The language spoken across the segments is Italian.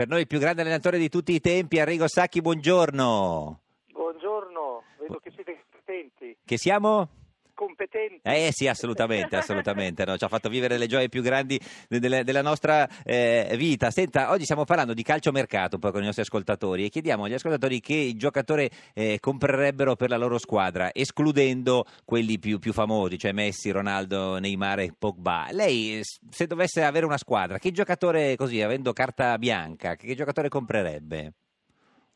Per noi il più grande allenatore di tutti i tempi, Arrigo Sacchi, buongiorno. Buongiorno, vedo che siete competenti. Che siamo? Eh sì, assolutamente, assolutamente. no? Ci ha fatto vivere le gioie più grandi de- delle- della nostra eh, vita. Senta, oggi stiamo parlando di calciomercato un po' con i nostri ascoltatori e chiediamo agli ascoltatori che giocatore eh, comprerebbero per la loro squadra, escludendo quelli più, più famosi, cioè Messi, Ronaldo, Neymar e Pogba. Lei, se dovesse avere una squadra, che giocatore così, avendo carta bianca, che giocatore comprerebbe?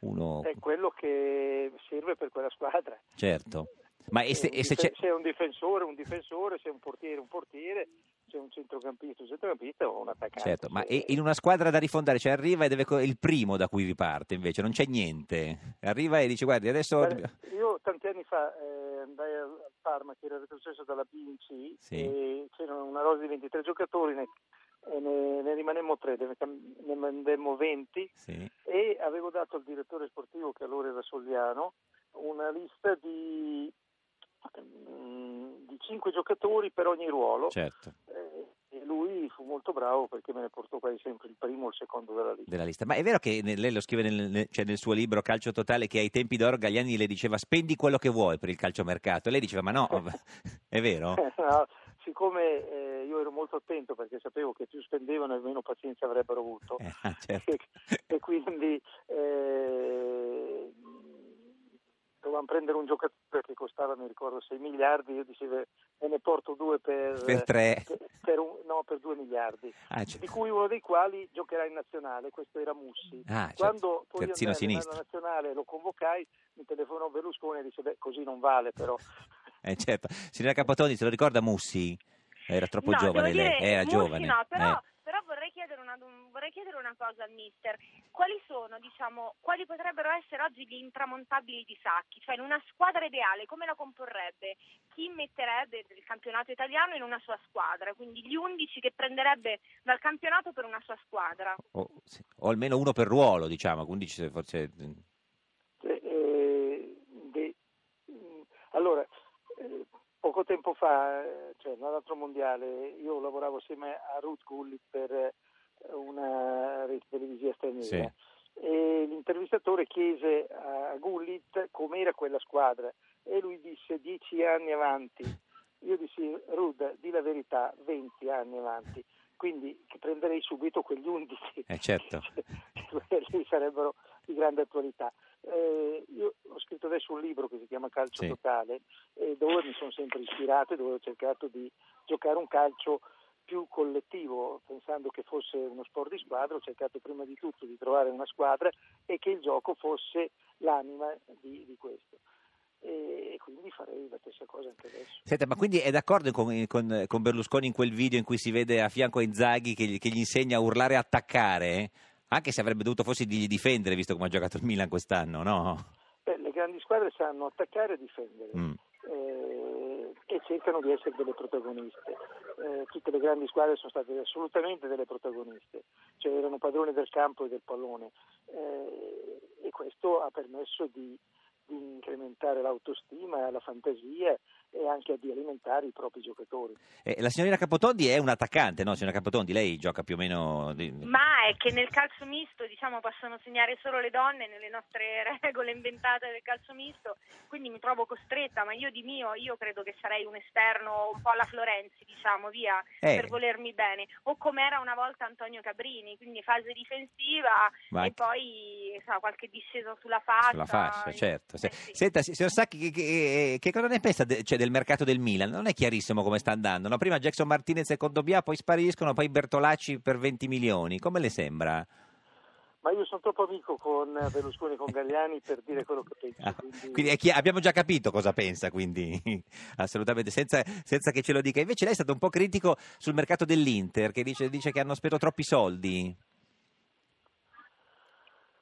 Uno, È quello che serve per quella squadra. certo. Ma e se, e se c'è... se è un difensore, un difensore, se è un portiere, un portiere, se è un centrocampista, un centrocampista o un attaccante. Certo, ma e- in una squadra da rifondare, cioè arriva e deve co- il primo da cui riparte, invece non c'è niente. Arriva e dice guardi, adesso Beh, io tanti anni fa eh, andai al Parma che era retrocesso dalla B in C Sì. e c'erano una rosa di 23 giocatori ne, ne, ne rimanemmo tre, ne, cam- ne mandemmo 20 sì, e avevo dato al direttore sportivo che allora era Sogliano una lista di, di cinque giocatori per ogni ruolo certo, eh, e lui fu molto bravo perché me ne portò quasi sempre il primo o il secondo della lista. della lista. Ma è vero che lei lo scrive nel, cioè nel suo libro Calcio Totale che ai tempi d'oro Gagliani le diceva spendi quello che vuoi per il calciomercato e lei diceva ma no, è vero? No, siccome eh, io ero molto attento perché sapevo che più spendevano e meno pazienza avrebbero avuto Eh, certo. e, e quindi eh, dovevamo prendere un giocatore che costava, mi ricordo, 6 miliardi, io dicevo me ne porto due per, Per tre. per, per un- no, per 2 miliardi, Ah, certo. di cui uno dei quali giocherà in nazionale, questo era Mussi. Ah, certo. Quando poi Terzino andai nazionale lo convocai, mi telefonò Berlusconi e disse beh così non vale però. Eh, certo. Signora Capotoni, se lo ricorda Mussi? Era troppo no, giovane devo lei, dire, era Mussi giovane. No, però, eh. Però vorrei, chiedere una, vorrei chiedere una cosa al mister. Quali sono, diciamo, quali potrebbero essere oggi gli intramontabili di Sacchi? Cioè in una squadra ideale come la comporrebbe? Chi metterebbe il campionato italiano in una sua squadra? Quindi gli 11 che prenderebbe dal campionato per una sua squadra. O, sì, o almeno uno per ruolo, diciamo, quindi ci- forse... Eh, eh, de- mh, allora, eh, poco tempo fa, eh, cioè nell'altro mondiale, io lavoravo assieme a Ruth Gullit per eh, una rete televisiva straniera e l'intervistatore chiese a Gullit com'era quella squadra e lui disse dieci anni avanti. Io dissi, Ruth, di la verità, 20 anni avanti, quindi prenderei subito quegli 11 Eh, certo. quelli sarebbero di grande attualità. Eh, io ho scritto adesso un libro che si chiama Calcio Sì. Totale, eh, dove mi sono sempre ispirato e dove ho cercato di giocare un calcio più collettivo, pensando che fosse uno sport di squadra, ho cercato prima di tutto di trovare una squadra e che il gioco fosse l'anima di, di questo. E quindi farei la stessa cosa anche adesso. Senta, ma quindi è d'accordo con, con- con Berlusconi in quel video in cui si vede a fianco a Inzaghi che, gli- che gli insegna a urlare e attaccare? Anche se avrebbe dovuto forse di difendere, visto come ha giocato il Milan quest'anno, no? Beh, le grandi squadre sanno attaccare e difendere. Mm. eh, cercano di essere delle protagoniste. Eh, tutte le grandi squadre sono state assolutamente delle protagoniste, cioè erano padroni del campo e del pallone eh, e questo ha permesso di, di incrementare l'autostima, la fantasia e anche di alimentare i propri giocatori. Eh, la signorina Capotondi è un attaccante, no? Signora Capotondi, lei gioca più o meno... Ma è che nel calcio misto, diciamo, possono segnare solo le donne nelle nostre regole inventate del calcio misto, quindi mi trovo costretta, ma io di mio, io credo che sarei un esterno un po' alla Florenzi, diciamo, via, Eh. per volermi bene. O come era una volta Antonio Cabrini, quindi fase difensiva Ma e poi sa, qualche discesa sulla faccia. Sulla fascia, certo. Se- Eh sì. Senta, si- signor Sacchi, che, che- che cosa ne pensa de- cioè, del mercato del Milan? Non è chiarissimo come sta andando. no? Prima Jackson Martinez e Condobia, poi spariscono, poi Bertolacci per 20 milioni. Come le sembra? Ma io sono troppo amico con Berlusconi e con Galliani per dire quello che penso. Ah, quindi- quindi chi- abbiamo già capito cosa pensa, quindi assolutamente, senza, senza che ce lo dica. Invece lei è stato un po' critico sul mercato dell'Inter, che dice, dice che hanno speso troppi soldi.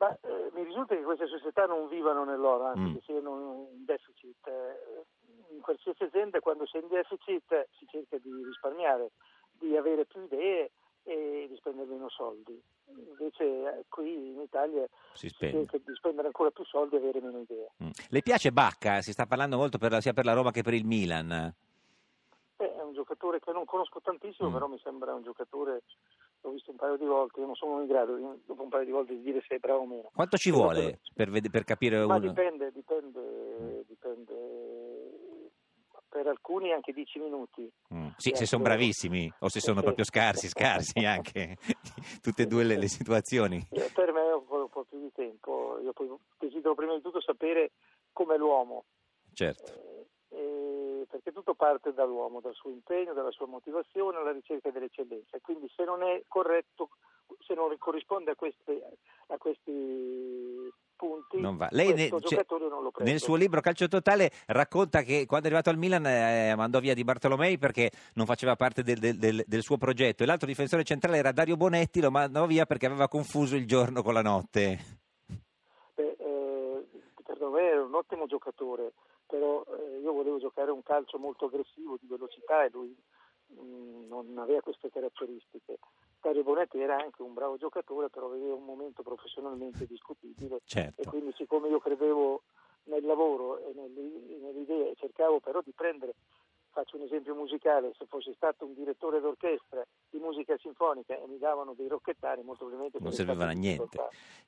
Ma eh, mi risulta che queste società non vivano nell'oro, anzi Mm. che siano in deficit. Eh, in qualsiasi azienda quando si è in deficit si cerca di risparmiare, di avere più idee e di spendere meno soldi. Invece eh, qui in Italia Si si cerca di spendere ancora più soldi e avere meno idee. Mm. Le piace Bacca? Si sta parlando molto per la- sia per la Roma che per il Milan. Eh, è un giocatore che non conosco tantissimo, Mm. però mi sembra un giocatore l'ho visto un paio di volte, io non sono in grado di- dopo un paio di volte di dire se è bravo o meno. Quanto ci vuole per, ved- per capire Ma uno? dipende, dipende, dipende. Per alcuni anche 10 minuti. Mm, Sì, Sì, se sono bravissimi o se sono proprio scarsi, scarsi anche, tutte e due le, le situazioni. Eh, Per me è un po', un po' più di tempo. Io desidero prima di tutto sapere com'è l'uomo, Certo, tutto parte dall'uomo, dal suo impegno, dalla sua motivazione, alla ricerca dell'eccellenza. Quindi se non è corretto, se non corrisponde a, queste- a questi punti, non va. Lei ne- cioè, nel suo libro Calcio Totale racconta che quando è arrivato al Milan eh, mandò via Di Bartolomei perché non faceva parte del, del- del- del suo progetto e l'altro difensore centrale era Dario Bonetti, lo mandò via perché aveva confuso il giorno con la notte. Beh, eh, per me era un ottimo giocatore, però eh, io volevo giocare un calcio molto aggressivo, di velocità e lui mh, non aveva queste caratteristiche. Dario Bonetti era anche un bravo giocatore, però aveva un momento professionalmente discutibile e Certo. quindi siccome io credevo nel lavoro e idee e cercavo però di prendere, faccio un esempio musicale, se fossi stato un direttore d'orchestra di sinfonica e mi davano dei rocchettari, molto probabilmente Non servivano a niente.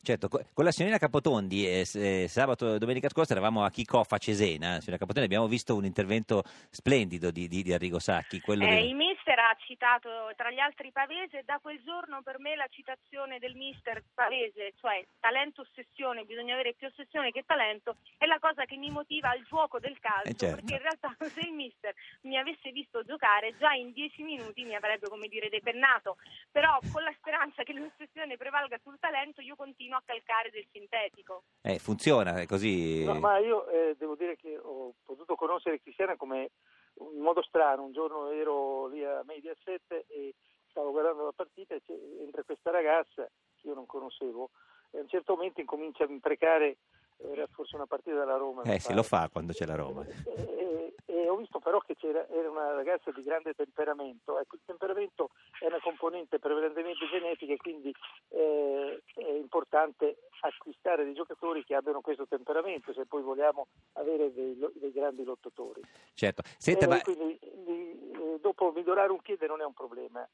Certo, co- con la signorina Capotondi eh, eh, sabato e domenica scorsa eravamo a Kick-Off a Cesena, signora Capotondi abbiamo visto un intervento splendido di, di- di Arrigo Sacchi, quello Eh, del- mister ha citato tra gli altri Pavese da quel giorno per me la citazione del mister Pavese, cioè talento ossessione, bisogna avere più ossessione che talento, è la cosa che mi motiva al gioco del calcio, Eh, certo. perché in realtà se il mister mi avesse visto giocare già in dieci minuti mi avrebbe come dire depennato, però con la speranza che l'ossessione prevalga sul talento io continuo a calcare del sintetico. eh, funziona è così. No, ma io eh, devo dire che ho potuto conoscere Cristiana come in modo strano. Un giorno ero lì a Mediaset e stavo guardando la partita e c'è- entra questa ragazza che io non conoscevo e a un certo momento incomincia a imprecare, era forse una partita della Roma. Eh, se pare. lo fa quando c'è la Roma. E, e ho visto però che c'era, era una ragazza di grande temperamento. Ecco, il temperamento è una componente prevalentemente genetica e quindi eh, è importante acquistare dei giocatori che abbiano questo temperamento se poi vogliamo avere dei, dei grandi lottatori. Certo. Senta, Eh, ma quindi li- eh, dopo migliorare un piede non è un problema,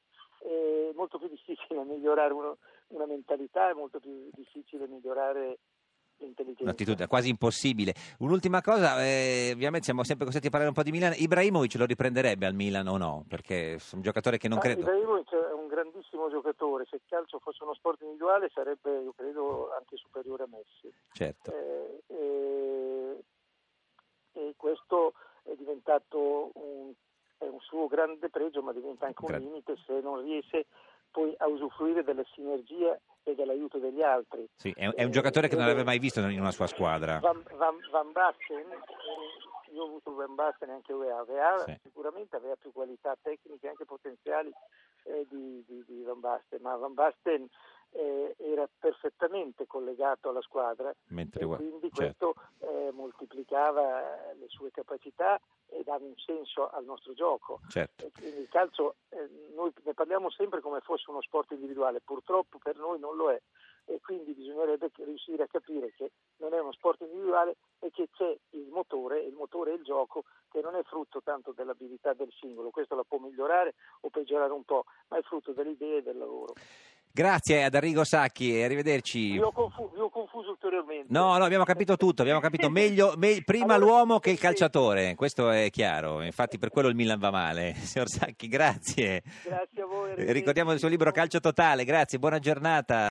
è molto più difficile migliorare uno- una mentalità, è molto più difficile migliorare. Un'attitudine quasi impossibile. Un'ultima cosa, eh, ovviamente siamo sempre costretti a parlare un po' di Milan. Ibrahimovic lo riprenderebbe al Milan o no? Perché è un giocatore che non Ah, credo. Ibrahimovic è un grandissimo giocatore, se il calcio fosse uno sport individuale sarebbe, io credo, anche superiore a Messi. Certo. Eh, eh, e questo è diventato un, è un suo grande pregio, ma diventa anche un Gra- limite se non riesce poi a usufruire della sinergia e dell'aiuto degli altri. Sì, è, è un giocatore che non avrebbe mai visto in una sua squadra. Van, Van, Van Basten, eh, io ho avuto Van Basten e anche UEA, UEA Sì. sicuramente aveva più qualità tecniche e anche potenziali eh, di, di- di Van Basten, ma Van Basten eh, era perfettamente collegato alla squadra Mentre e quindi certo. questo eh, moltiplicava le sue capacità e dava un senso al nostro gioco. certo. Quindi il calcio, eh, noi ne parliamo sempre come fosse uno sport individuale, purtroppo per noi non lo è e quindi bisognerebbe riuscire a capire che non è uno sport individuale e che c'è il motore, il motore è il gioco che non è frutto tanto dell'abilità del singolo, questo la può migliorare o peggiorare un po', ma è frutto delle idee e del lavoro. Grazie ad Arrigo Sacchi e arrivederci. Vi ho, confu- vi ho confuso ulteriormente. No, no, abbiamo capito tutto, abbiamo capito meglio, me- prima Allora, l'uomo che il calciatore, questo è chiaro, infatti per quello il Milan va male. Signor Sacchi, grazie. Grazie a voi. Ricordiamo il suo libro Calcio Totale, grazie, buona giornata.